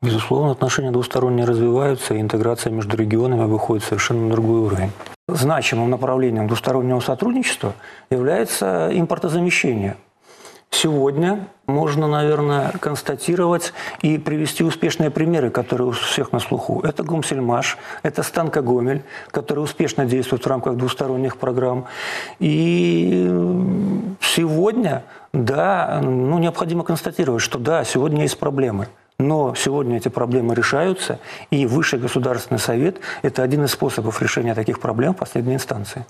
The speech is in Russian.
Безусловно, отношения двусторонние развиваются, и интеграция между регионами выходит совершенно на другой уровень. Значимым направлением двустороннего сотрудничества является импортозамещение. Сегодня можно, наверное, констатировать и привести успешные примеры, которые у всех на слуху. Это Гумсельмаш, это Станка Гомель, который успешно действует в рамках двусторонних программ. И сегодня, да, ну, необходимо констатировать, что да, сегодня есть проблемы. Но сегодня эти проблемы решаются, и Высший Государственный Совет – это один из способов решения таких проблем в последней инстанции.